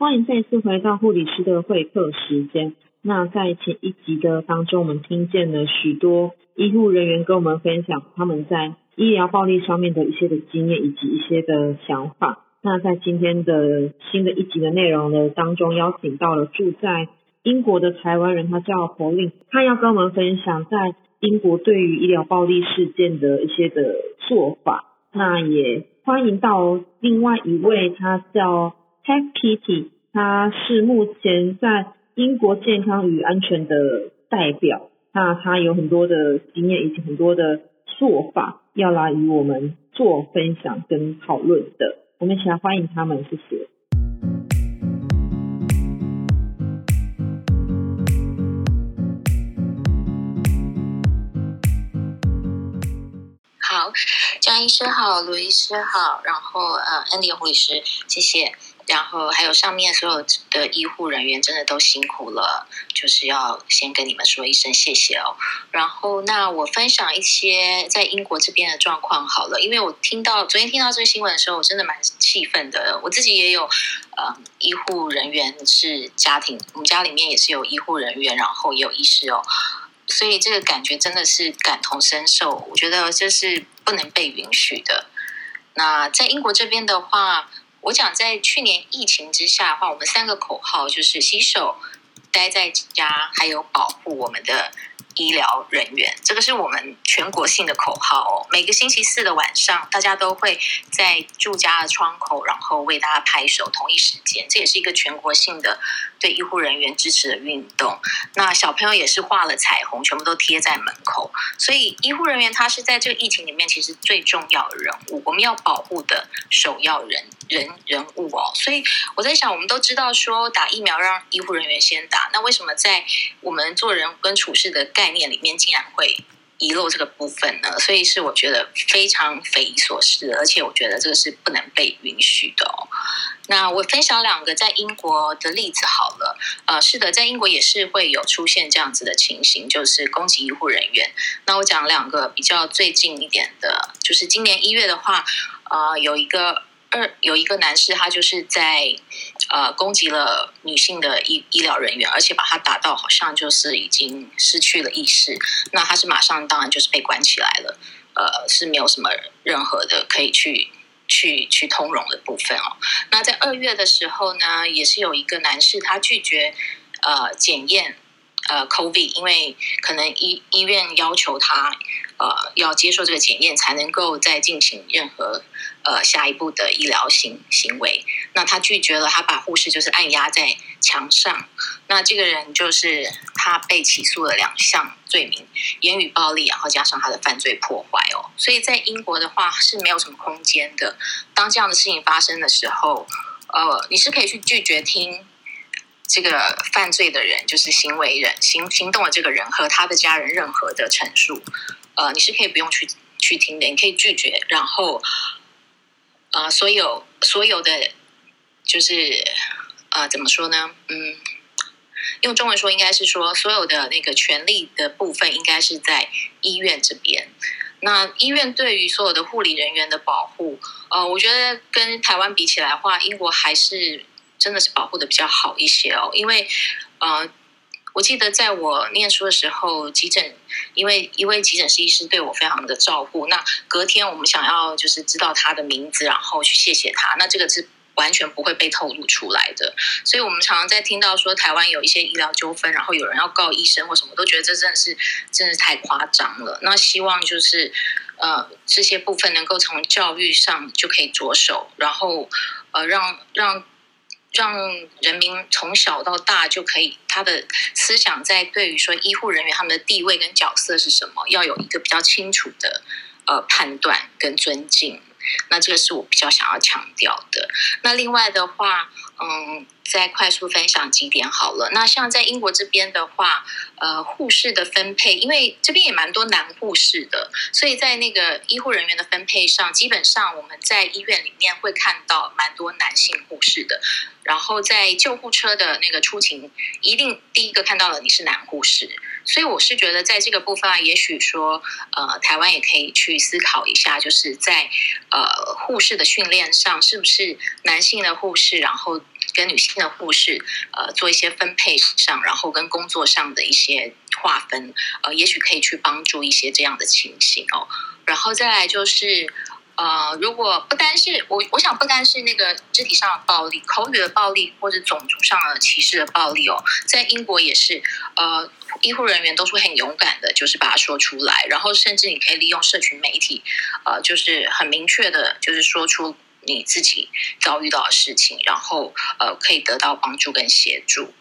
欢迎再次回到护理师的会客时间。那在前一集的当中，我们听见了许多医护人员跟我们分享他们在医疗暴力上面的一些的经验以及一些的想法。那在今天的新的一集的内容呢当中，邀请到了住在英国的台湾人，他叫侯令，他要跟我们分享在英国对于医疗暴力事件的一些的做法。那也欢迎到另外一位，他叫。Tech Kitty，他是目前在英国健康与安全的代表，那他有很多的经验以及很多的做法，要来与我们做分享跟讨论的。我们一起来欢迎他们，谢谢。好，江医师好，卢医师好，然后呃，Andy 护理师，谢谢。然后还有上面所有的医护人员真的都辛苦了，就是要先跟你们说一声谢谢哦。然后那我分享一些在英国这边的状况好了，因为我听到昨天听到这个新闻的时候，我真的蛮气愤的。我自己也有呃医护人员是家庭，我们家里面也是有医护人员，然后也有医师哦，所以这个感觉真的是感同身受。我觉得这是不能被允许的。那在英国这边的话。我讲在去年疫情之下的话，我们三个口号就是洗手、待在家，还有保护我们的。医疗人员，这个是我们全国性的口号哦。每个星期四的晚上，大家都会在住家的窗口，然后为大家拍手，同一时间。这也是一个全国性的对医护人员支持的运动。那小朋友也是画了彩虹，全部都贴在门口。所以医护人员他是在这个疫情里面其实最重要的人物，我们要保护的首要人人人物哦。所以我在想，我们都知道说打疫苗让医护人员先打，那为什么在我们做人跟处事的概念里面竟然会遗漏这个部分呢，所以是我觉得非常匪夷所思，而且我觉得这个是不能被允许的哦。那我分享两个在英国的例子好了，呃，是的，在英国也是会有出现这样子的情形，就是攻击医护人员。那我讲两个比较最近一点的，就是今年一月的话，呃，有一个。二有一个男士，他就是在呃攻击了女性的医医疗人员，而且把他打到好像就是已经失去了意识。那他是马上当然就是被关起来了，呃是没有什么任何的可以去去去通融的部分哦。那在二月的时候呢，也是有一个男士，他拒绝呃检验呃 COVID，因为可能医医院要求他。呃，要接受这个检验才能够再进行任何呃下一步的医疗行行为。那他拒绝了，他把护士就是按压在墙上。那这个人就是他被起诉了两项罪名：言语暴力，然后加上他的犯罪破坏哦。所以在英国的话是没有什么空间的。当这样的事情发生的时候，呃，你是可以去拒绝听这个犯罪的人，就是行为人行行动的这个人和他的家人任何的陈述。呃，你是可以不用去去听的，你可以拒绝。然后，呃，所有所有的就是呃，怎么说呢？嗯，用中文说，应该是说所有的那个权利的部分，应该是在医院这边。那医院对于所有的护理人员的保护，呃，我觉得跟台湾比起来的话，英国还是真的是保护的比较好一些哦，因为呃。我记得在我念书的时候，急诊因为一位急诊室医师对我非常的照顾。那隔天我们想要就是知道他的名字，然后去谢谢他。那这个是完全不会被透露出来的。所以我们常常在听到说台湾有一些医疗纠纷，然后有人要告医生或什么，都觉得这真的是真的是太夸张了。那希望就是呃这些部分能够从教育上就可以着手，然后呃让让。让人民从小到大就可以，他的思想在对于说医护人员他们的地位跟角色是什么，要有一个比较清楚的呃判断跟尊敬。那这个是我比较想要强调的。那另外的话，嗯。再快速分享几点好了。那像在英国这边的话，呃，护士的分配，因为这边也蛮多男护士的，所以在那个医护人员的分配上，基本上我们在医院里面会看到蛮多男性护士的。然后在救护车的那个出勤，一定第一个看到的你是男护士。所以我是觉得在这个部分啊，也许说呃，台湾也可以去思考一下，就是在呃护士的训练上，是不是男性的护士，然后跟女性的护士呃做一些分配上，然后跟工作上的一些划分，呃，也许可以去帮助一些这样的情形哦。然后再来就是。呃，如果不单是我，我想不单是那个肢体上的暴力、口语的暴力或者种族上的歧视的暴力哦，在英国也是，呃，医护人员都是很勇敢的，就是把它说出来，然后甚至你可以利用社群媒体，呃，就是很明确的，就是说出你自己遭遇到的事情，然后呃，可以得到帮助跟协助。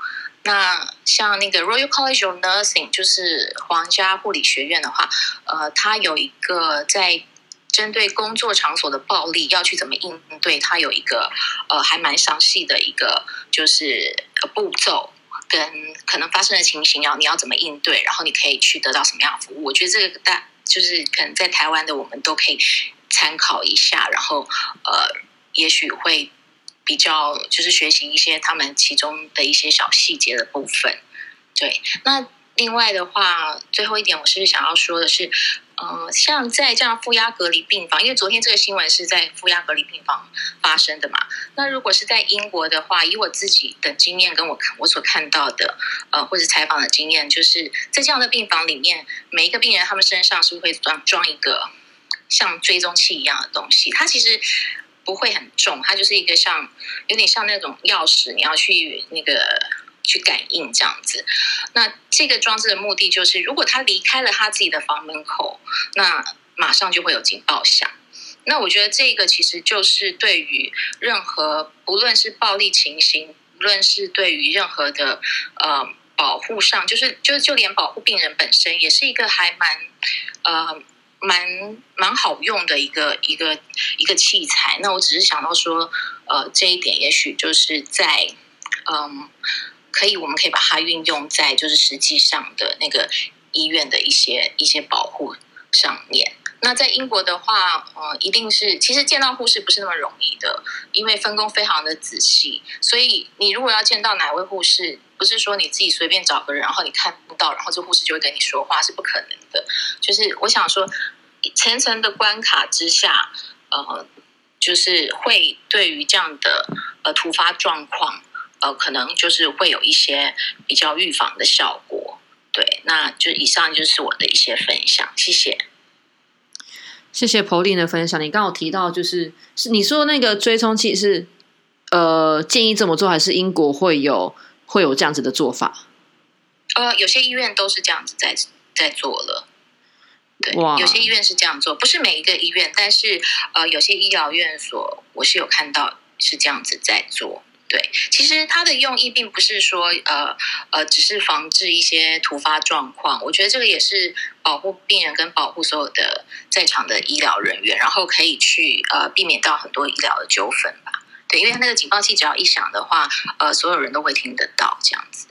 那像那个 Royal College of Nursing，就是皇家护理学院的话，呃，它有一个在。针对工作场所的暴力要去怎么应对？它有一个呃还蛮详细的一个就是步骤跟可能发生的情形要你要怎么应对，然后你可以去得到什么样的服务？我觉得这个大就是可能在台湾的我们都可以参考一下，然后呃也许会比较就是学习一些他们其中的一些小细节的部分。对，那另外的话，最后一点我是想要说的是。嗯，像在这样负压隔离病房，因为昨天这个新闻是在负压隔离病房发生的嘛。那如果是在英国的话，以我自己的经验跟我看我所看到的，呃，或者采访的经验，就是在这样的病房里面，每一个病人他们身上是不是会装装一个像追踪器一样的东西？它其实不会很重，它就是一个像有点像那种钥匙，你要去那个。去感应这样子，那这个装置的目的就是，如果他离开了他自己的房门口，那马上就会有警报响。那我觉得这个其实就是对于任何不论是暴力情形，无论是对于任何的呃保护上，就是就是就连保护病人本身，也是一个还蛮呃蛮蛮好用的一个一个一个器材。那我只是想到说，呃，这一点也许就是在嗯。可以，我们可以把它运用在就是实际上的那个医院的一些一些保护上面。那在英国的话，呃，一定是其实见到护士不是那么容易的，因为分工非常的仔细。所以你如果要见到哪位护士，不是说你自己随便找个人，然后你看不到，然后这护士就会跟你说话，是不可能的。就是我想说，层层的关卡之下，呃，就是会对于这样的呃突发状况。呃，可能就是会有一些比较预防的效果，对，那就以上就是我的一些分享，谢谢，谢谢 Pauline 的分享。你刚好提到，就是是你说那个追踪器是呃建议这么做，还是英国会有会有这样子的做法？呃，有些医院都是这样子在在做了，对，有些医院是这样做，不是每一个医院，但是呃，有些医疗院所我是有看到是这样子在做。对，其实它的用意并不是说，呃呃，只是防治一些突发状况。我觉得这个也是保护病人跟保护所有的在场的医疗人员，然后可以去呃避免到很多医疗的纠纷吧。对，因为那个警报器只要一响的话，呃，所有人都会听得到，这样子。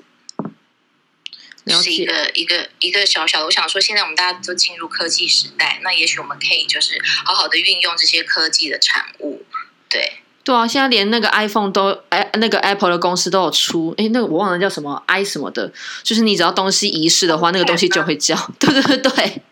是一个一个一个小小的，我想说，现在我们大家都进入科技时代，那也许我们可以就是好好的运用这些科技的产物，对。对啊，现在连那个 iPhone 都，哎，那个 Apple 的公司都有出，哎，那个我忘了叫什么 i 什么的，就是你只要东西遗失的话，那个东西就会叫，对对对对，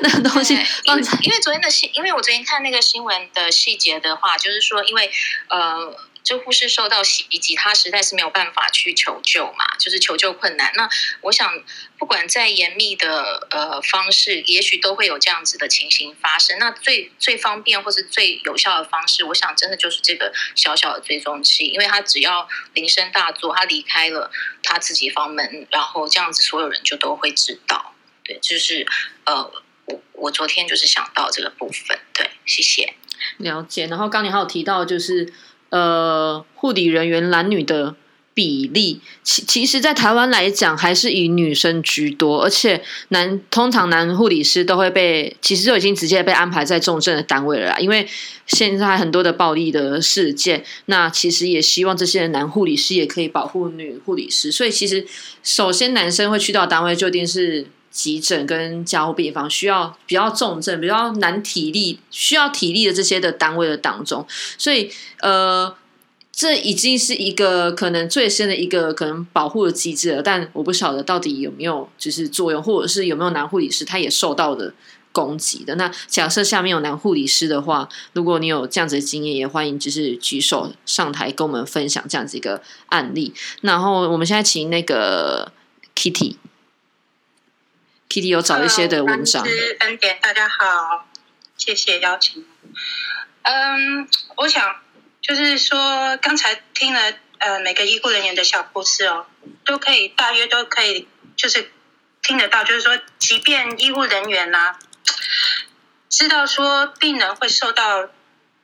那个东西因为因为昨天的新，因为我昨天看那个新闻的细节的话，就是说，因为呃。就护士受到袭击，他实在是没有办法去求救嘛，就是求救困难。那我想，不管再严密的呃方式，也许都会有这样子的情形发生。那最最方便或是最有效的方式，我想真的就是这个小小的追踪器，因为他只要铃声大作，他离开了他自己房门，然后这样子所有人就都会知道。对，就是呃，我我昨天就是想到这个部分。对，谢谢。了解。然后刚你还有提到就是。呃，护理人员男女的比例，其其实，在台湾来讲，还是以女生居多，而且男通常男护理师都会被，其实就已经直接被安排在重症的单位了啦。因为现在很多的暴力的事件，那其实也希望这些男护理师也可以保护女护理师，所以其实首先男生会去到单位，就一定是。急诊跟加护病房需要比较重症、比较难体力、需要体力的这些的单位的当中，所以呃，这已经是一个可能最深的一个可能保护的机制了，但我不晓得到底有没有就是作用，或者是有没有男护理师他也受到的攻击的。那假设下面有男护理师的话，如果你有这样子的经验，也欢迎就是举手上台跟我们分享这样子一个案例。然后我们现在请那个 Kitty Kitty，Kitty 有找一些的文章。恩典，大家好，谢谢邀请。嗯，我想。就是说，刚才听了呃每个医护人员的小故事哦，都可以大约都可以就是听得到，就是说，即便医护人员呐，知道说病人会受到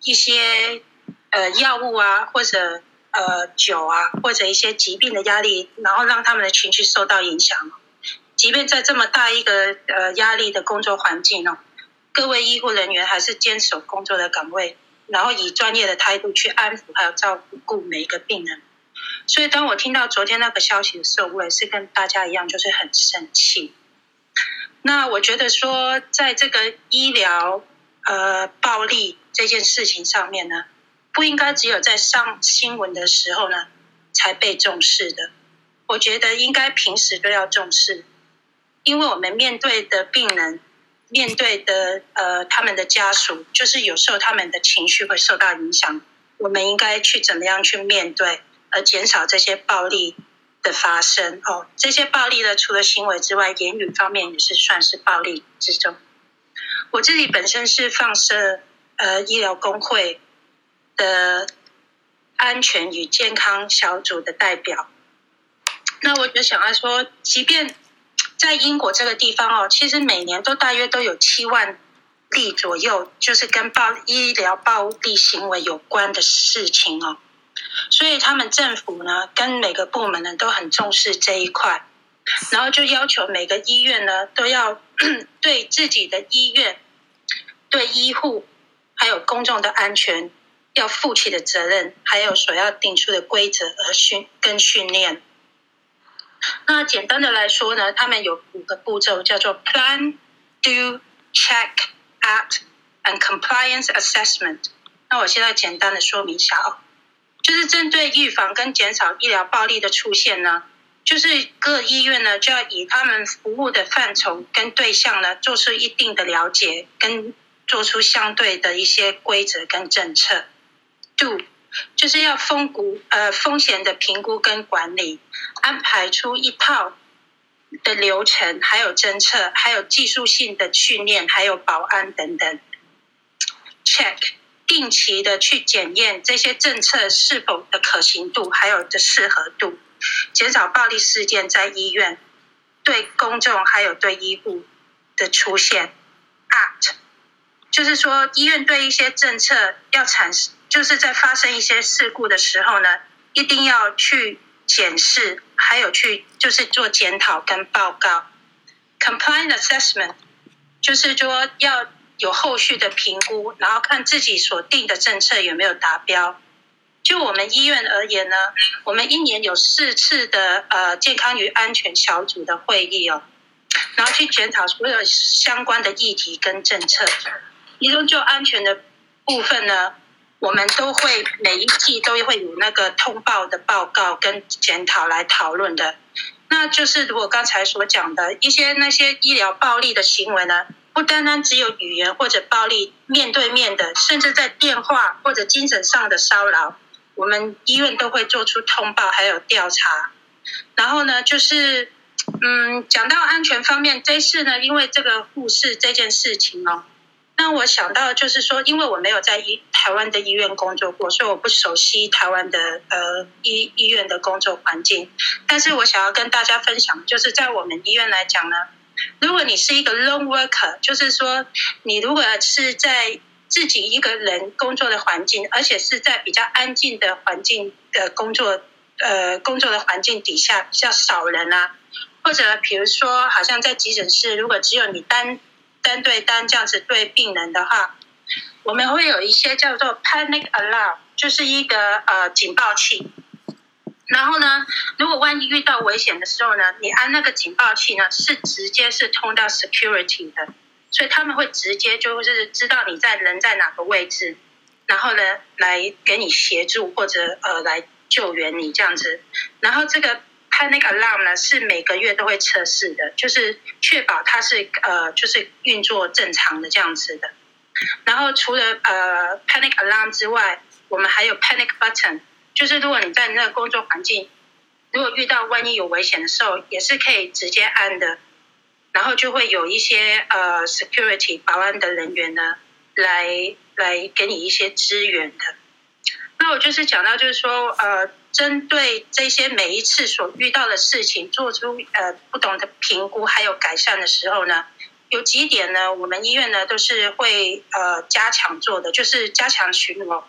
一些呃药物啊，或者呃酒啊，或者一些疾病的压力，然后让他们的情绪受到影响。即便在这么大一个呃压力的工作环境哦，各位医护人员还是坚守工作的岗位。然后以专业的态度去安抚还有照顾每一个病人，所以当我听到昨天那个消息的时候，我也是跟大家一样，就是很生气。那我觉得说，在这个医疗呃暴力这件事情上面呢，不应该只有在上新闻的时候呢才被重视的。我觉得应该平时都要重视，因为我们面对的病人。面对的呃，他们的家属，就是有时候他们的情绪会受到影响。我们应该去怎么样去面对，而减少这些暴力的发生哦。这些暴力呢，除了行为之外，言语方面也是算是暴力之中。我自己本身是放射呃医疗工会的安全与健康小组的代表，那我就想要说，即便。在英国这个地方哦，其实每年都大约都有七万例左右，就是跟暴医疗暴力行为有关的事情哦。所以他们政府呢，跟每个部门呢都很重视这一块，然后就要求每个医院呢都要 对自己的医院、对医护还有公众的安全要负起的责任，还有所要定出的规则而训跟训练。那简单的来说呢，他们有五个步骤，叫做 Plan、Do、Check、Act and Compliance Assessment。那我现在简单的说明一下哦，就是针对预防跟减少医疗暴力的出现呢，就是各医院呢就要以他们服务的范畴跟对象呢，做出一定的了解，跟做出相对的一些规则跟政策。Do 就是要风谷呃风险的评估跟管理，安排出一套的流程，还有侦测，还有技术性的训练，还有保安等等。Check 定期的去检验这些政策是否的可行度，还有的适合度，减少暴力事件在医院对公众还有对医护的出现。Act 就是说医院对一些政策要产生。就是在发生一些事故的时候呢，一定要去检视，还有去就是做检讨跟报告。Compliance assessment 就是说要有后续的评估，然后看自己所定的政策有没有达标。就我们医院而言呢，我们一年有四次的呃健康与安全小组的会议哦，然后去检讨所有相关的议题跟政策。其中就安全的部分呢。我们都会每一季都会有那个通报的报告跟检讨来讨论的。那就是如果刚才所讲的一些那些医疗暴力的行为呢，不单单只有语言或者暴力面对面的，甚至在电话或者精神上的骚扰，我们医院都会做出通报还有调查。然后呢，就是嗯，讲到安全方面，这次呢，因为这个护士这件事情哦。那我想到就是说，因为我没有在医台湾的医院工作过，所以我不熟悉台湾的呃医医院的工作环境。但是我想要跟大家分享，就是在我们医院来讲呢，如果你是一个 lone worker，就是说你如果是在自己一个人工作的环境，而且是在比较安静的环境的工作呃工作的环境底下，比较少人啊，或者比如说好像在急诊室，如果只有你单单对单这样子对病人的话，我们会有一些叫做 panic alarm，就是一个呃警报器。然后呢，如果万一遇到危险的时候呢，你按那个警报器呢，是直接是通到 security 的，所以他们会直接就是知道你在人在哪个位置。然后呢来给你协助或者呃来救援你这样子。然后这个 panic alarm 呢是每个月都会测试的，就是确保它是呃就是运作正常的这样子的。然后除了呃 panic alarm 之外，我们还有 panic button，就是如果你在那个工作环境，如果遇到万一有危险的时候，也是可以直接按的。然后就会有一些呃 security 保安的人员呢，来来给你一些支援的。那我就是讲到，就是说呃，针对这些每一次所遇到的事情，做出呃不同的评估还有改善的时候呢。有几点呢？我们医院呢都是会呃加强做的，就是加强巡逻、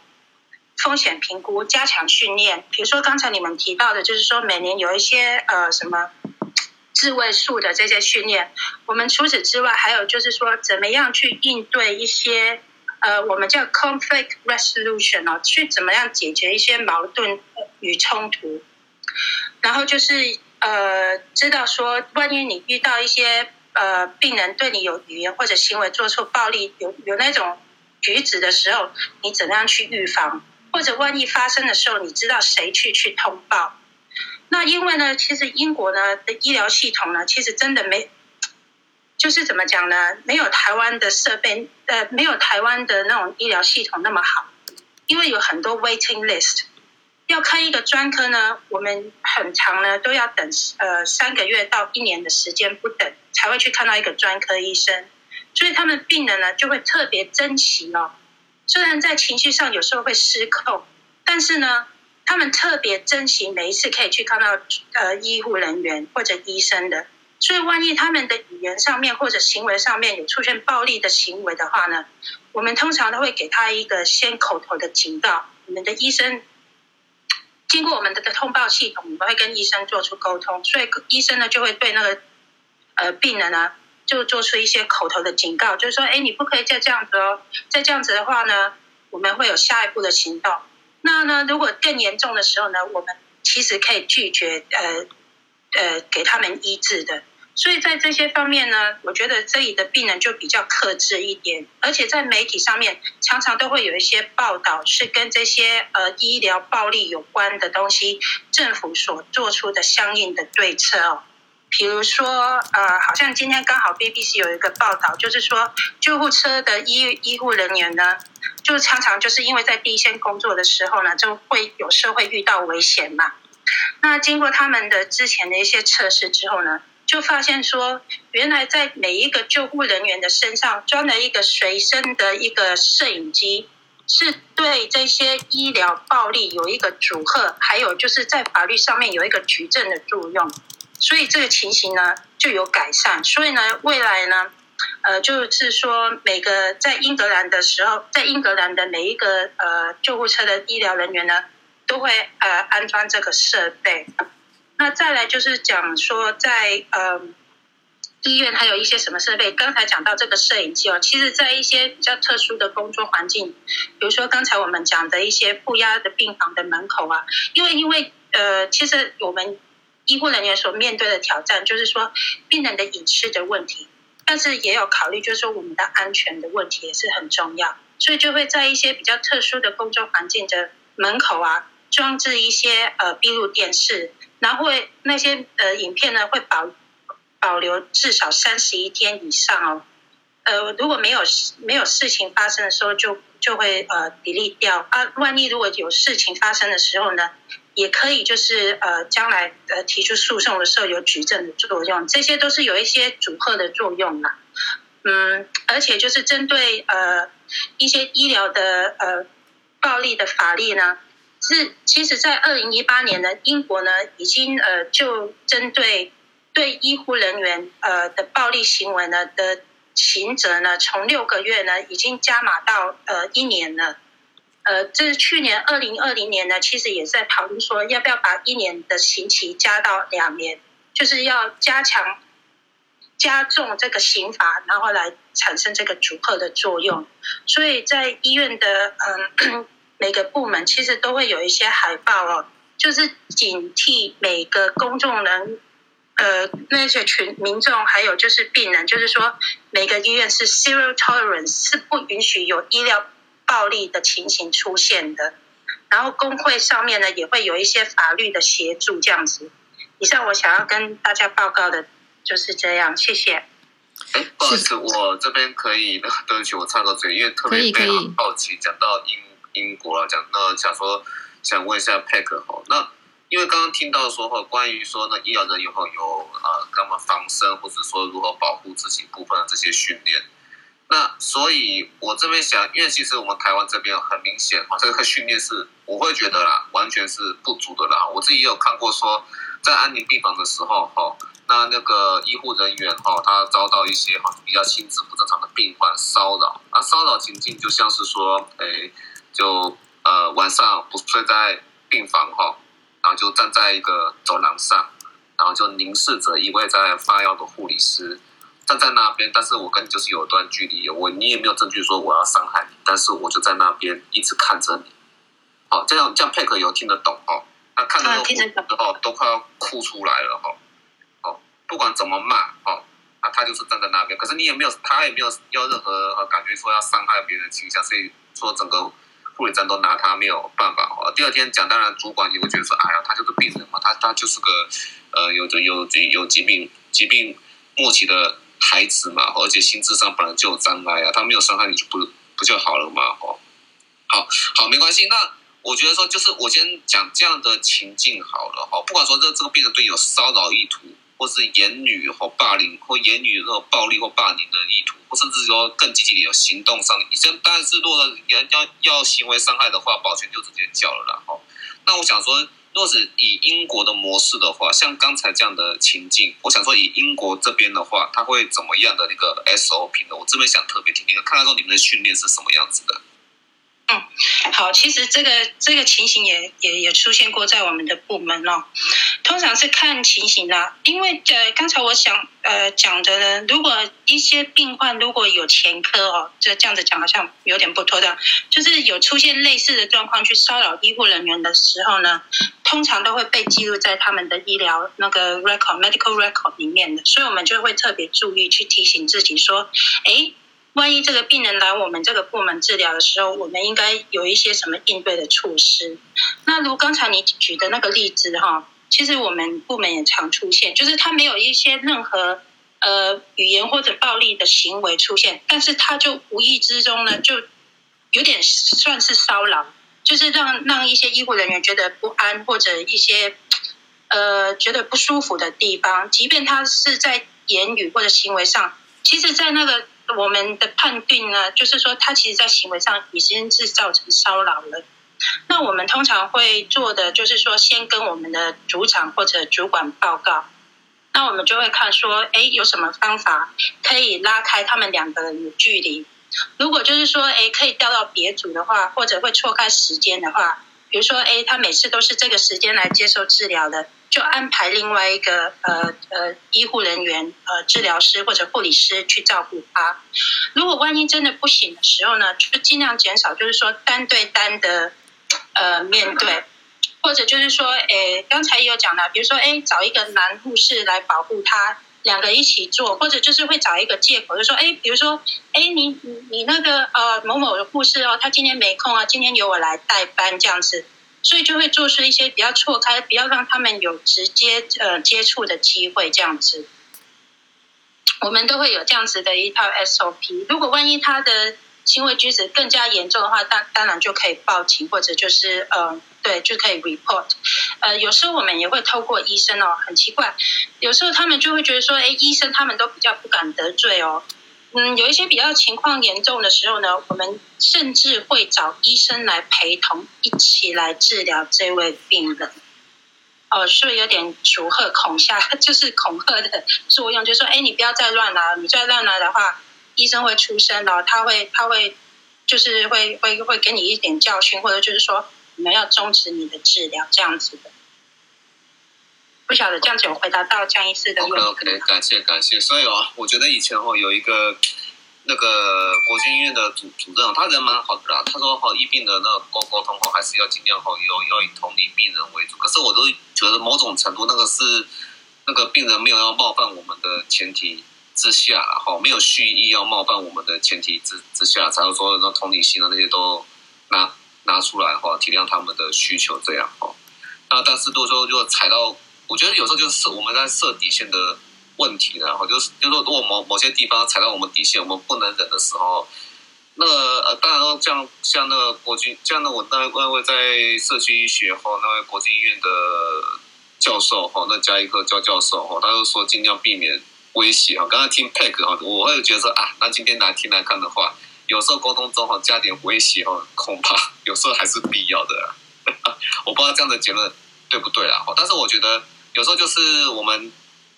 风险评估、加强训练。比如说刚才你们提到的，就是说每年有一些呃什么自卫术的这些训练。我们除此之外，还有就是说怎么样去应对一些呃我们叫 conflict resolution 哦，去怎么样解决一些矛盾与冲突。然后就是呃知道说，万一你遇到一些呃，病人对你有语言或者行为做出暴力，有有那种举止的时候，你怎么样去预防？或者万一发生的时候，你知道谁去去通报？那因为呢，其实英国呢的医疗系统呢，其实真的没，就是怎么讲呢？没有台湾的设备，呃，没有台湾的那种医疗系统那么好，因为有很多 waiting list。要看一个专科呢，我们很长呢，都要等呃三个月到一年的时间不等，才会去看到一个专科医生。所以他们病人呢就会特别珍惜哦。虽然在情绪上有时候会失控，但是呢，他们特别珍惜每一次可以去看到呃医护人员或者医生的。所以万一他们的语言上面或者行为上面有出现暴力的行为的话呢，我们通常都会给他一个先口头的警告。我们的医生。经过我们的通报系统，我们会跟医生做出沟通，所以医生呢就会对那个呃病人呢就做出一些口头的警告，就是说，哎，你不可以再这样子哦，再这样子的话呢，我们会有下一步的行动。那呢，如果更严重的时候呢，我们其实可以拒绝呃呃给他们医治的。所以在这些方面呢，我觉得这里的病人就比较克制一点，而且在媒体上面常常都会有一些报道是跟这些呃医疗暴力有关的东西，政府所做出的相应的对策哦。比如说呃，好像今天刚好 BBC 有一个报道，就是说救护车的医医护人员呢，就常常就是因为在第一线工作的时候呢，就会有时候会遇到危险嘛。那经过他们的之前的一些测试之后呢？就发现说，原来在每一个救护人员的身上装了一个随身的一个摄影机，是对这些医疗暴力有一个阻吓，还有就是在法律上面有一个举证的作用，所以这个情形呢就有改善。所以呢，未来呢，呃，就是说每个在英格兰的时候，在英格兰的每一个呃救护车的医疗人员呢，都会呃安装这个设备。那再来就是讲说，在呃医院还有一些什么设备？刚才讲到这个摄影机哦，其实，在一些比较特殊的工作环境，比如说刚才我们讲的一些负压的病房的门口啊，因为因为呃，其实我们医护人员所面对的挑战就是说病人的隐私的问题，但是也有考虑就是说我们的安全的问题也是很重要，所以就会在一些比较特殊的工作环境的门口啊，装置一些呃闭路电视。然后那些呃影片呢会保保留至少三十一天以上哦，呃如果没有没有事情发生的时候就就会呃 delete 掉啊，万一如果有事情发生的时候呢，也可以就是呃将来呃提出诉讼的时候有举证的作用，这些都是有一些阻吓的作用啦。嗯，而且就是针对呃一些医疗的呃暴力的法律呢。是，其实，在二零一八年呢，英国呢已经呃就针对对医护人员呃的暴力行为呢的刑责呢，从六个月呢已经加码到呃一年了。呃，这是去年二零二零年呢，其实也在讨论说要不要把一年的刑期加到两年，就是要加强加重这个刑罚，然后来产生这个阻吓的作用。所以在医院的嗯。每个部门其实都会有一些海报哦，就是警惕每个公众人，呃，那些群民众，还有就是病人，就是说每个医院是 zero tolerance，是不允许有医疗暴力的情形出现的。然后工会上面呢也会有一些法律的协助这样子。以上我想要跟大家报告的就是这样，谢谢。哎，不好意思，我这边可以，对不起，我插个嘴，因为特别非常好奇，讲到英英国了，讲那想说想问一下 Pack 哈，那因为刚刚听到说哈，关于说呢医疗人员后有呃，干嘛防身，或者说如何保护自己部分的这些训练。那所以，我这边想，因为其实我们台湾这边很明显哈，这个训练是我会觉得啦，完全是不足的啦。我自己也有看过说，在安宁病房的时候哈，那那个医护人员哈，他遭到一些哈比较心智不正常的病患骚扰，那骚扰情境就像是说，诶，就呃晚上不睡在病房哈，然后就站在一个走廊上，然后就凝视着一位在发药的护理师。站在那边，但是我跟你就是有一段距离，我你也没有证据说我要伤害你，但是我就在那边一直看着你。好，这样这样佩克有听得懂哦？他看到之后都快要哭出来了哈。哦，不管怎么骂，哦，啊，他就是站在那边，可是你也没有，他也没有要任何呃感觉说要伤害别人的倾向，所以说整个护理站都拿他没有办法。哦，第二天讲，当然主管也会觉得说，哎呀，他就是病人嘛，他他就是个呃有着有有疾病疾病末期的。孩子嘛，而且心智上本来就有障碍啊，他没有伤害你就不不就好了嘛？哦，好好没关系。那我觉得说，就是我先讲这样的情境好了哈。不管说这这个病人对你有骚扰意图，或是言语或霸凌，或言语或暴力或霸凌的意图，或甚至说更积极的有行动上，你先当然是若要要要行为伤害的话，保全就直接叫了啦。哈，那我想说。若是以英国的模式的话，像刚才这样的情境，我想说以英国这边的话，他会怎么样的那个 SOP 呢？我这边想特别听听，看看说你们的训练是什么样子的。嗯，好，其实这个这个情形也也也出现过在我们的部门哦。通常是看情形的，因为呃，刚才我想呃讲的呢，如果一些病患如果有前科哦，这这样子讲好像有点不妥当，就是有出现类似的状况去骚扰医护人员的时候呢，通常都会被记录在他们的医疗那个 record medical record 里面的，所以我们就会特别注意去提醒自己说，哎。万一这个病人来我们这个部门治疗的时候，我们应该有一些什么应对的措施？那如刚才你举的那个例子哈，其实我们部门也常出现，就是他没有一些任何呃语言或者暴力的行为出现，但是他就无意之中呢，就有点算是骚扰，就是让让一些医护人员觉得不安或者一些呃觉得不舒服的地方，即便他是在言语或者行为上，其实，在那个。我们的判定呢，就是说他其实，在行为上已经是造成骚扰了。那我们通常会做的，就是说先跟我们的组长或者主管报告。那我们就会看说，哎，有什么方法可以拉开他们两个人的距离？如果就是说，哎，可以调到别组的话，或者会错开时间的话，比如说，哎，他每次都是这个时间来接受治疗的。就安排另外一个呃呃医护人员呃治疗师或者护理师去照顾他。如果万一真的不行的时候呢，就尽量减少，就是说单对单的呃面对，或者就是说，诶刚才也有讲了，比如说，诶找一个男护士来保护他，两个一起做，或者就是会找一个借口，就说，诶比如说，诶你你那个呃某某的护士哦，他今天没空啊，今天由我来代班这样子。所以就会做出一些比较错开，不要让他们有直接呃接触的机会，这样子。我们都会有这样子的一套 SOP。如果万一他的行为举止更加严重的话，当当然就可以报警，或者就是呃对就可以 report。呃，有时候我们也会透过医生哦，很奇怪，有时候他们就会觉得说，哎，医生他们都比较不敢得罪哦。嗯，有一些比较情况严重的时候呢，我们甚至会找医生来陪同，一起来治疗这位病人。哦，是不是有点逐吓恐吓，就是恐吓的作用，就是说，哎，你不要再乱来，你再乱来的话，医生会出声的，他会，他会，就是会会会给你一点教训，或者就是说，你们要终止你的治疗这样子的。不晓得这样子有回答到江医师的问题 OK OK，感谢感谢。所以哦，我觉得以前哦有一个那个国军医院的主主任，他人蛮好的啦。他说哦，医病的那个沟沟通哦，还是要尽量哦，要要以同理病人为主。可是我都觉得某种程度那个是那个病人没有要冒犯我们的前提之下，然后没有蓄意要冒犯我们的前提之之下，才会说那同理心啊那些都拿拿出来哈，体谅他们的需求这样哈。那但是如果说如果踩到，我觉得有时候就是我们在设底线的问题，然后就是就是说如果某某些地方踩到我们底线，我们不能忍的时候。那呃，当然，像像那个国军，像那我那那位在社区医学哈，那位国际医院的教授哈，那加一个教教授哈，他就说尽量避免威胁哈。刚刚听 Pack 哈，我会觉得说啊，那今天来听来看的话，有时候沟通中哈加点威胁哈，恐怕 有时候还是必要的。我不知道这样的结论对不对啦，但是我觉得有时候就是我们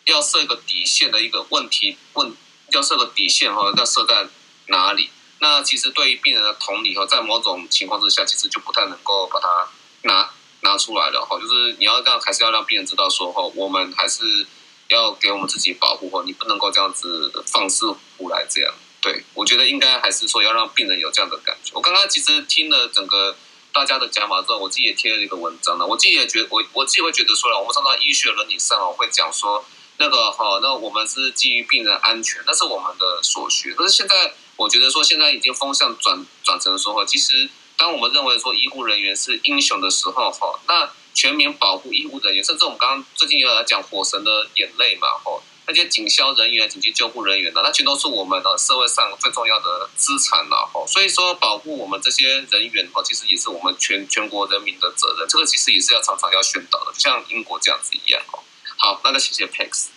要设一个底线的一个问题问，要设个底线哈，要设在哪里？那其实对于病人的同理哈，在某种情况之下，其实就不太能够把它拿拿出来了哈。就是你要让还是要让病人知道说哈，我们还是要给我们自己保护好，你不能够这样子放肆胡来这样。对我觉得应该还是说要让病人有这样的感觉。我刚刚其实听了整个大家的讲法之后，我自己也贴了一个文章了。我自己也觉我我自己会觉得说了，我们上到医学伦理上哦，会讲说那个哈，那我们是基于病人安全，那是我们的所需。可是现在。我觉得说现在已经风向转转成说哈，其实当我们认为说医护人员是英雄的时候哈，那全民保护医护人员，甚至我们刚刚最近有来讲火神的眼泪嘛哈，那些警消人员、紧急救护人员呢，那全都是我们的社会上最重要的资产了哈。所以说保护我们这些人员哈，其实也是我们全全国人民的责任。这个其实也是要常常要宣导的，就像英国这样子一样哦。好，那谢谢 Pax。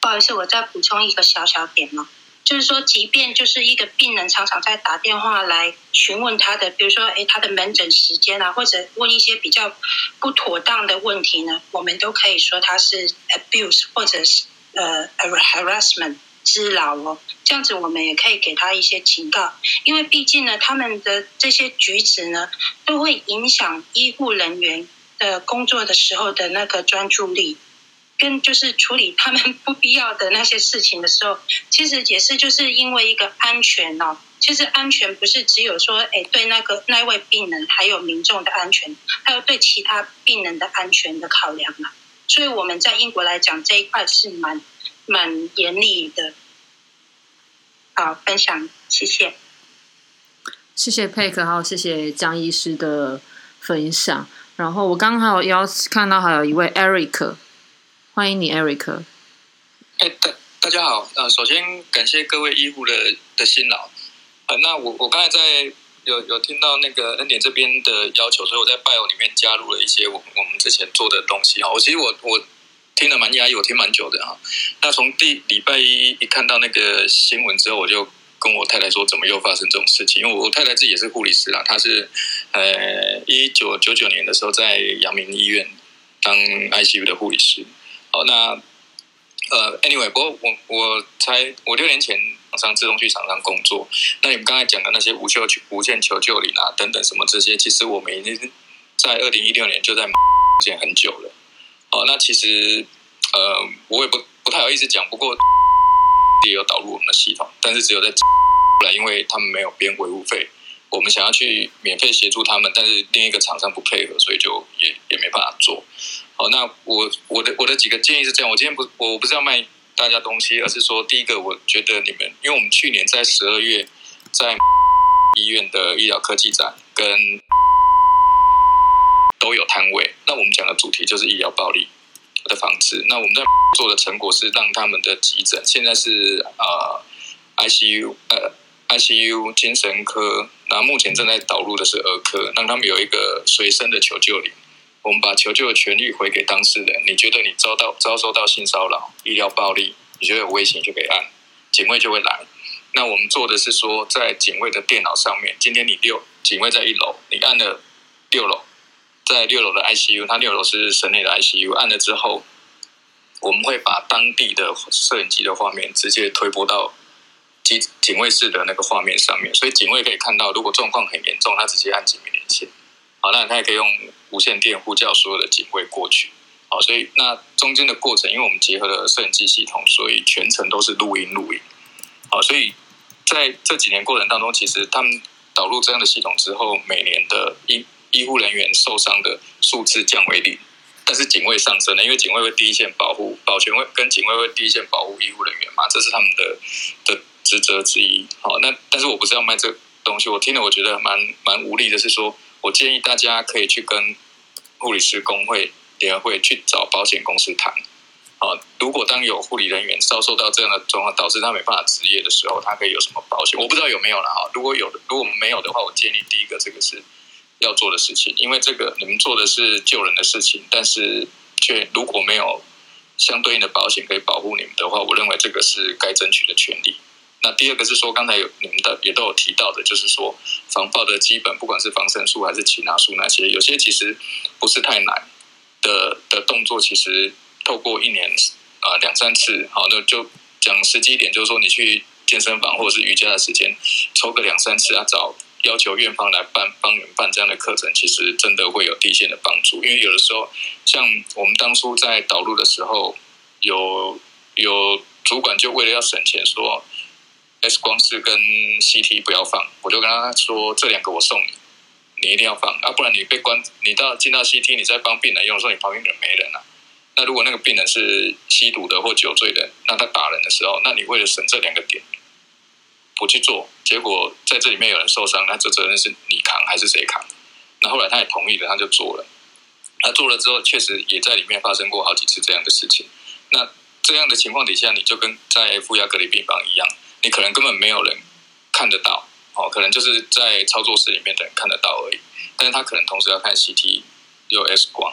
不好意思，我再补充一个小小点嘛。就是说，即便就是一个病人常常在打电话来询问他的，比如说，哎，他的门诊时间啊，或者问一些比较不妥当的问题呢，我们都可以说他是 abuse 或者是呃 harassment 之扰哦。这样子，我们也可以给他一些警告，因为毕竟呢，他们的这些举止呢，都会影响医护人员的工作的时候的那个专注力。跟就是处理他们不必要的那些事情的时候，其实也是就是因为一个安全哦。其实安全不是只有说，哎，对那个那位病人还有民众的安全，还有对其他病人的安全的考量嘛。所以我们在英国来讲这一块是蛮蛮严厉的。好，分享，谢谢。谢谢佩克，还有谢谢江医师的分享。然后我刚刚还有邀看到还有一位 Eric。欢迎你，Eric。哎，大大家好。呃，首先感谢各位医护的的辛劳。呃，那我我刚才在有有听到那个恩典这边的要求，所以我在 bio 里面加入了一些我我们之前做的东西哈。我其实我我听了蛮压抑，我听蛮久的哈。那从第礼拜一一看到那个新闻之后，我就跟我太太说，怎么又发生这种事情？因为我太太自己也是护理师啦，她是呃一九九九年的时候在阳明医院当 ICU 的护理师。好，那呃，anyway，不过我我才我六年前上自动去厂商工作。那你们刚才讲的那些无求无限求救里啊等等什么这些，其实我们已经在二零一六年就在现很久了。哦，那其实呃，我也不不太好意思讲，不过也有导入我们的系统，但是只有在后来，因为他们没有编维护费，我们想要去免费协助他们，但是另一个厂商不配合，所以就也也没办法做。好，那我我的我的几个建议是这样，我今天不我不是要卖大家东西，而是说，第一个，我觉得你们，因为我们去年在十二月在医院的医疗科技展跟都有摊位，那我们讲的主题就是医疗暴力的防治。那我们在做的成果是让他们的急诊现在是呃 ICU 呃 ICU 精神科，那目前正在导入的是儿科，让他们有一个随身的求救铃。我们把求救的权利回给当事人。你觉得你遭到遭受到性骚扰、医疗暴力，你觉得有危险就可以按，警卫就会来。那我们做的是说，在警卫的电脑上面，今天你六警卫在一楼，你按了六楼，在六楼的 ICU，他六楼是室内的 ICU，按了之后，我们会把当地的摄影机的画面直接推播到警警卫室的那个画面上面，所以警卫可以看到，如果状况很严重，他直接按警卫连线。好，那他也可以用无线电呼叫所有的警卫过去。好，所以那中间的过程，因为我们结合了摄影机系统，所以全程都是录音录音。好，所以在这几年过程当中，其实他们导入这样的系统之后，每年的医医护人员受伤的数字降为零。但是警卫上升了，因为警卫会第一线保护保全会跟警卫会第一线保护医护人员嘛，这是他们的的职责之一。好，那但是我不是要卖这东西，我听了我觉得蛮蛮无力的，是说我建议大家可以去跟护理师工会联合会去找保险公司谈。好，如果当有护理人员遭受到这样的状况，导致他没办法执业的时候，他可以有什么保险？我不知道有没有了哈。如果有，如果没有的话，我建议第一个这个是。要做的事情，因为这个你们做的是救人的事情，但是却如果没有相对应的保险可以保护你们的话，我认为这个是该争取的权利。那第二个是说，刚才有你们的也都有提到的，就是说防爆的基本，不管是防身术还是擒拿术那些，有些其实不是太难的的动作，其实透过一年啊两三次，好，那就讲实际一点，就是说你去健身房或者是瑜伽的时间，抽个两三次啊，找。要求院方来办帮你办这样的课程，其实真的会有地线的帮助。因为有的时候，像我们当初在导入的时候，有有主管就为了要省钱，说 X 光是跟 CT 不要放，我就跟他说这两个我送你，你一定要放啊，不然你被关，你到进到 CT，你再帮病人用的时候，你旁边人没人啊。那如果那个病人是吸毒的或酒醉的，那他打人的时候，那你为了省这两个点。不去做，结果在这里面有人受伤，那这责任是你扛还是谁扛？那后来他也同意了，他就做了。他做了之后，确实也在里面发生过好几次这样的事情。那这样的情况底下，你就跟在负压隔离病房一样，你可能根本没有人看得到，哦，可能就是在操作室里面的人看得到而已。但是他可能同时要看 CT 有 X 光，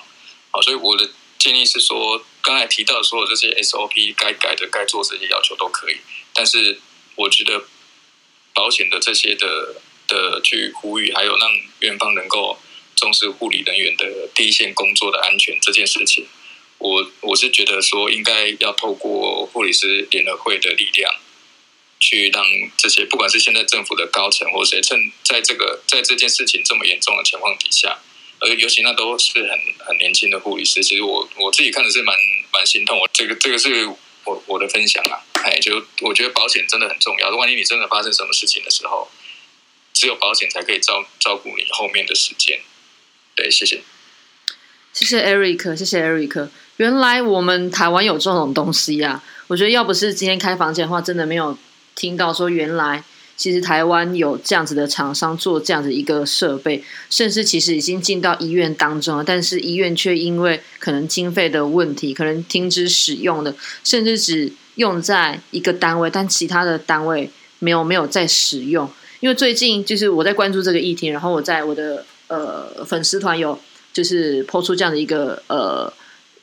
好，所以我的建议是说，刚才提到所有这些 SOP 该改的、该做这些要求都可以，但是我觉得。保险的这些的的去呼吁，还有让院方能够重视护理人员的第一线工作的安全这件事情，我我是觉得说应该要透过护理师联合会的力量，去让这些不管是现在政府的高层或谁，趁在这个在这件事情这么严重的情况底下，而尤其那都是很很年轻的护理师，其实我我自己看的是蛮蛮心痛，我这个这个是。我我的分享啊，哎，就我觉得保险真的很重要。万一你真的发生什么事情的时候，只有保险才可以照照顾你后面的时间。对，谢谢，谢谢 Eric，谢谢 Eric。原来我们台湾有这种东西啊！我觉得要不是今天开房间的话，真的没有听到说原来。其实台湾有这样子的厂商做这样子一个设备，甚至其实已经进到医院当中了，但是医院却因为可能经费的问题，可能停止使用的，甚至只用在一个单位，但其他的单位没有没有在使用。因为最近就是我在关注这个议题，然后我在我的呃粉丝团有就是抛出这样的一个呃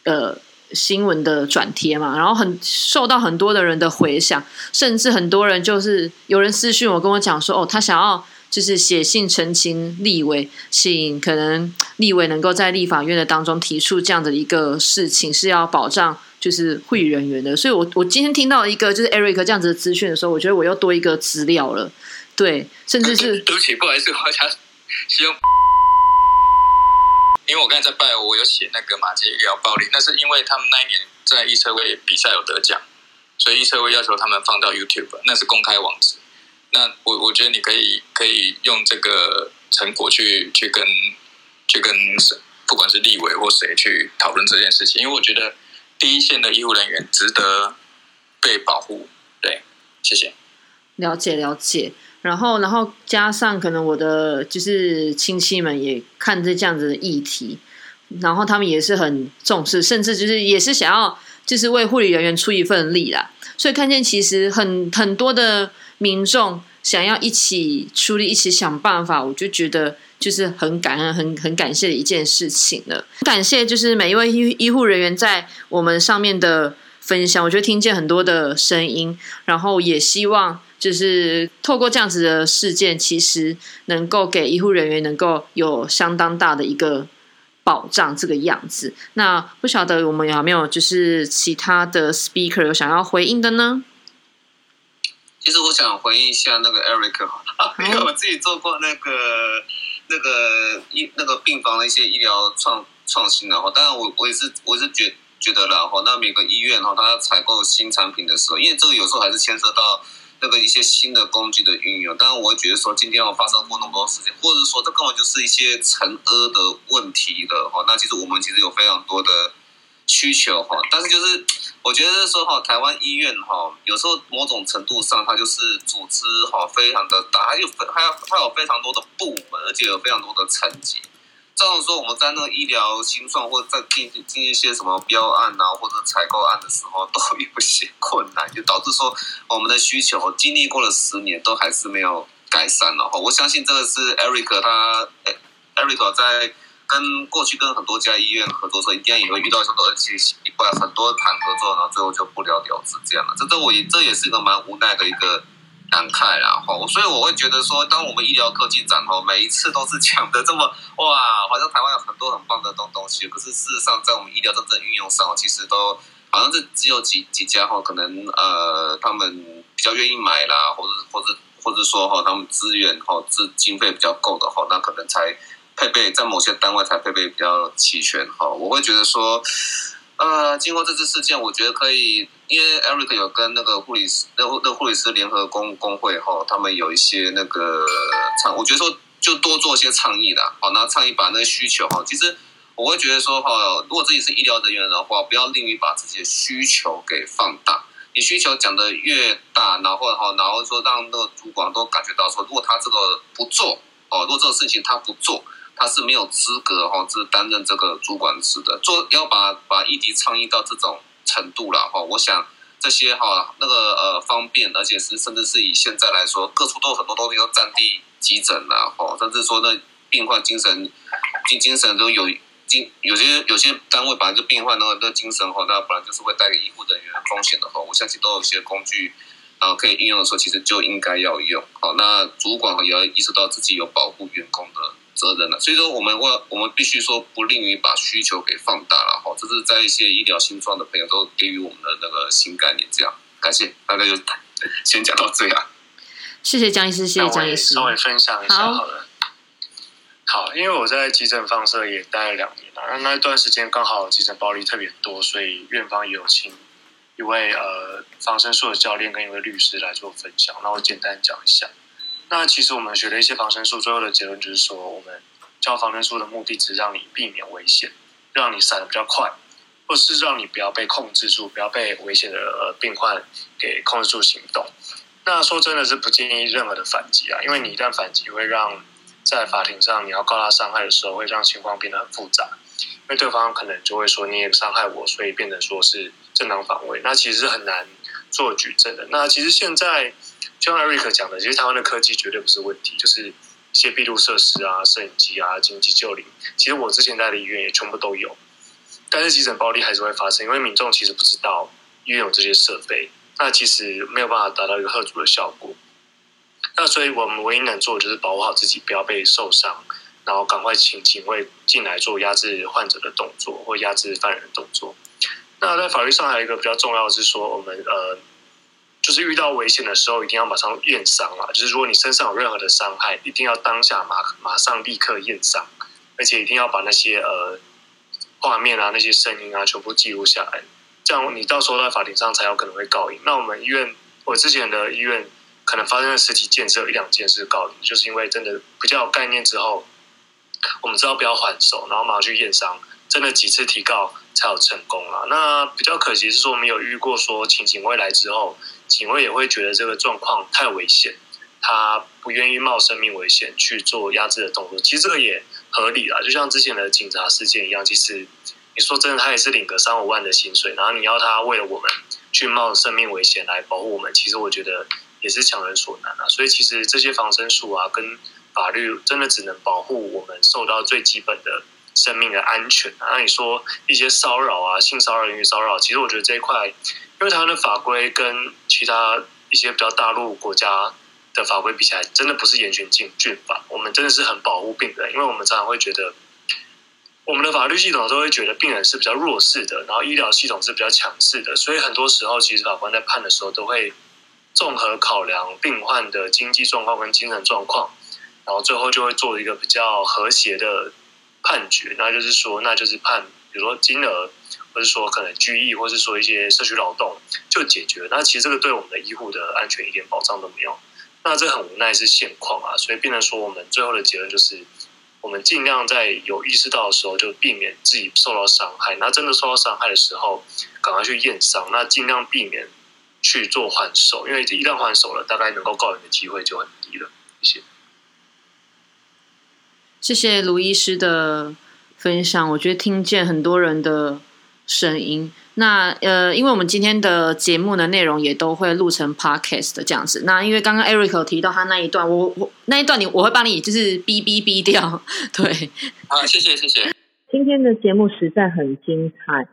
呃。新闻的转贴嘛，然后很受到很多的人的回响，甚至很多人就是有人私讯我跟我讲说，哦，他想要就是写信澄清立委，请可能立委能够在立法院的当中提出这样的一个事情，是要保障就是会议人员的。所以，我我今天听到一个就是 Eric 这样子的资讯的时候，我觉得我又多一个资料了，对，甚至是对不起，不好意思，我想希望。因为我刚才在拜，我有写那个马杰医疗暴力，那是因为他们那一年在预测会比赛有得奖，所以预测会要求他们放到 YouTube，那是公开网址。那我我觉得你可以可以用这个成果去去跟去跟不管是立委或谁去讨论这件事情，因为我觉得第一线的医护人员值得被保护。对，谢谢。了解了解。然后，然后加上可能我的就是亲戚们也看这这样子的议题，然后他们也是很重视，甚至就是也是想要就是为护理人员出一份力啦。所以看见其实很很多的民众想要一起出力，一起想办法，我就觉得就是很感恩、很很感谢的一件事情了。感谢就是每一位医医护人员在我们上面的分享，我觉得听见很多的声音，然后也希望。就是透过这样子的事件，其实能够给医护人员能够有相当大的一个保障，这个样子。那不晓得我们有没有就是其他的 speaker 有想要回应的呢？其实我想回应一下那个 Eric 因为我自己做过那个那个医那个病房的一些医疗创创新的话，当然我我也是我是觉觉得了哈，那每个医院哈，它采购新产品的时候，因为这个有时候还是牵涉到。那个一些新的工具的运用。当然，我会觉得说今天要发生过那么多事情，或者说这根本就是一些尘埃的问题的哈。那其实我们其实有非常多的需求哈，但是就是我觉得说哈，台湾医院哈，有时候某种程度上它就是组织哈非常的大，还有还有它有非常多的部门，而且有非常多的层级。这样说，我们在那个医疗新算或者在进进一些什么标案啊，或者采购案的时候，都有些困难，就导致说我们的需求经历过了十年，都还是没有改善了哈。我相信这个是 Eric 他，Eric 在跟过去跟很多家医院合作时候，一定也会遇到很多的奇奇怪很多谈合作，然后最后就不了了之这样的。这这我也这也是一个蛮无奈的一个。感慨啦，吼，所以我会觉得说，当我们医疗科技展吼，每一次都是讲的这么哇，好像台湾有很多很棒的东东西，可是事实上在我们医疗真正运用上，其实都好像是只有几几家哈，可能呃他们比较愿意买啦，或者或者或者说哈，他们资源哈资经费比较够的哈，那可能才配备在某些单位才配备比较齐全哈。我会觉得说。呃，经过这次事件，我觉得可以，因为 Eric 有跟那个护理师、那那护理师联合工工会哈，他们有一些那个倡，我觉得说就多做一些倡议啦，好，那倡议把那个需求哈，其实我会觉得说哈，如果自己是医疗人员的话，不要吝于把自己的需求给放大，你需求讲的越大，然后哈，然后说让那个主管都感觉到说，如果他这个不做哦，如果这个事情他不做。他是没有资格哈，是担任这个主管职的。做要把把议题倡议到这种程度了哈，我想这些哈那个呃方便，而且是甚至是以现在来说，各处都有很多东西都占地急诊了哈，甚至说那病患精神精精神都有精有些有些单位本来就病患那个那精神哈，那本来就是会带给医护人员风险的哈，我相信都有一些工具。然后可以运用的时候，其实就应该要用。好，那主管也要意识到自己有保护员工的责任了。所以说，我们我我们必须说不吝于把需求给放大了。哈，这是在一些医疗新创的朋友都给予我们的那个新概念。这样，感谢大概就 先讲到这样。谢谢江医师，谢谢江医师。稍微分享一下好了。好，因为我在急诊放射也待了两年了，那那一段时间刚好急诊暴力特别多，所以院方也有请。一位呃防身术的教练跟一位律师来做分享，那我简单讲一下。那其实我们学了一些防身术，最后的结论就是说，我们教防身术的目的只是让你避免危险，让你闪的比较快，或是让你不要被控制住，不要被危险的病患给控制住行动。那说真的是不建议任何的反击啊，因为你一旦反击，会让在法庭上你要告他伤害的时候，会让情况变得很复杂。因为对方可能就会说你也伤害我，所以变得说是正当防卫，那其实是很难做举证的。那其实现在就像艾瑞克讲的，其实台湾的科技绝对不是问题，就是一些闭路设施啊、摄影机啊、紧急救灵，其实我之前在的医院也全部都有。但是急诊暴力还是会发生，因为民众其实不知道医院有这些设备，那其实没有办法达到一个贺阻的效果。那所以我们唯一能做的就是保护好自己，不要被受伤。然后赶快请警卫进来做压制患者的动作，或压制犯人的动作。那在法律上还有一个比较重要的是说，我们呃，就是遇到危险的时候，一定要马上验伤啊。就是如果你身上有任何的伤害，一定要当下马马上立刻验伤，而且一定要把那些呃画面啊、那些声音啊全部记录下来，这样你到时候在法庭上才有可能会告赢。那我们医院，我之前的医院可能发生的实体件只有一两件是告赢，就是因为真的比较有概念之后。我们知道不要还手，然后马上去验伤，真的几次提告才有成功了。那比较可惜是说，没有遇过说请警卫来之后，警卫也会觉得这个状况太危险，他不愿意冒生命危险去做压制的动作。其实这个也合理啦，就像之前的警察事件一样。其实你说真的，他也是领个三五万的薪水，然后你要他为了我们去冒生命危险来保护我们，其实我觉得也是强人所难啊。所以其实这些防身术啊，跟法律真的只能保护我们受到最基本的生命的安全。那你说一些骚扰啊、性骚扰、言语骚扰，其实我觉得这一块，因为台湾的法规跟其他一些比较大陆国家的法规比起来，真的不是严刑峻峻法。我们真的是很保护病人，因为我们常常会觉得，我们的法律系统都会觉得病人是比较弱势的，然后医疗系统是比较强势的，所以很多时候其实法官在判的时候，都会综合考量病患的经济状况跟精神状况。然后最后就会做一个比较和谐的判决，那就是说，那就是判，比如说金额或者说可能拘役，或是说一些社区劳动就解决。那其实这个对我们的医护的安全一点保障都没有。那这很无奈是现况啊，所以变成说我们最后的结论就是，我们尽量在有意识到的时候就避免自己受到伤害。那真的受到伤害的时候，赶快去验伤，那尽量避免去做还手，因为一旦还手了，大概能够告人的机会就很低了。谢谢。谢谢卢医师的分享，我觉得听见很多人的声音。那呃，因为我们今天的节目的内容也都会录成 podcast 的这样子。那因为刚刚 Eric 有提到他那一段，我我那一段你我会帮你就是哔哔哔掉。对，好，谢谢谢谢。今天的节目实在很精彩，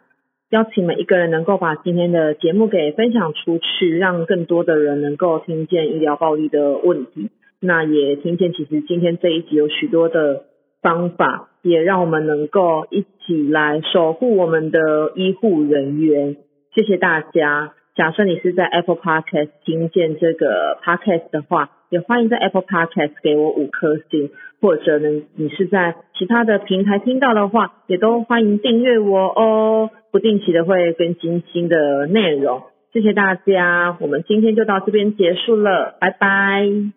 邀请每一个人能够把今天的节目给分享出去，让更多的人能够听见医疗暴力的问题。那也听见，其实今天这一集有许多的方法，也让我们能够一起来守护我们的医护人员。谢谢大家。假设你是在 Apple Podcast 听见这个 Podcast 的话，也欢迎在 Apple Podcast 给我五颗星，或者呢，你是在其他的平台听到的话，也都欢迎订阅我哦。不定期的会更新新的内容。谢谢大家，我们今天就到这边结束了，拜拜。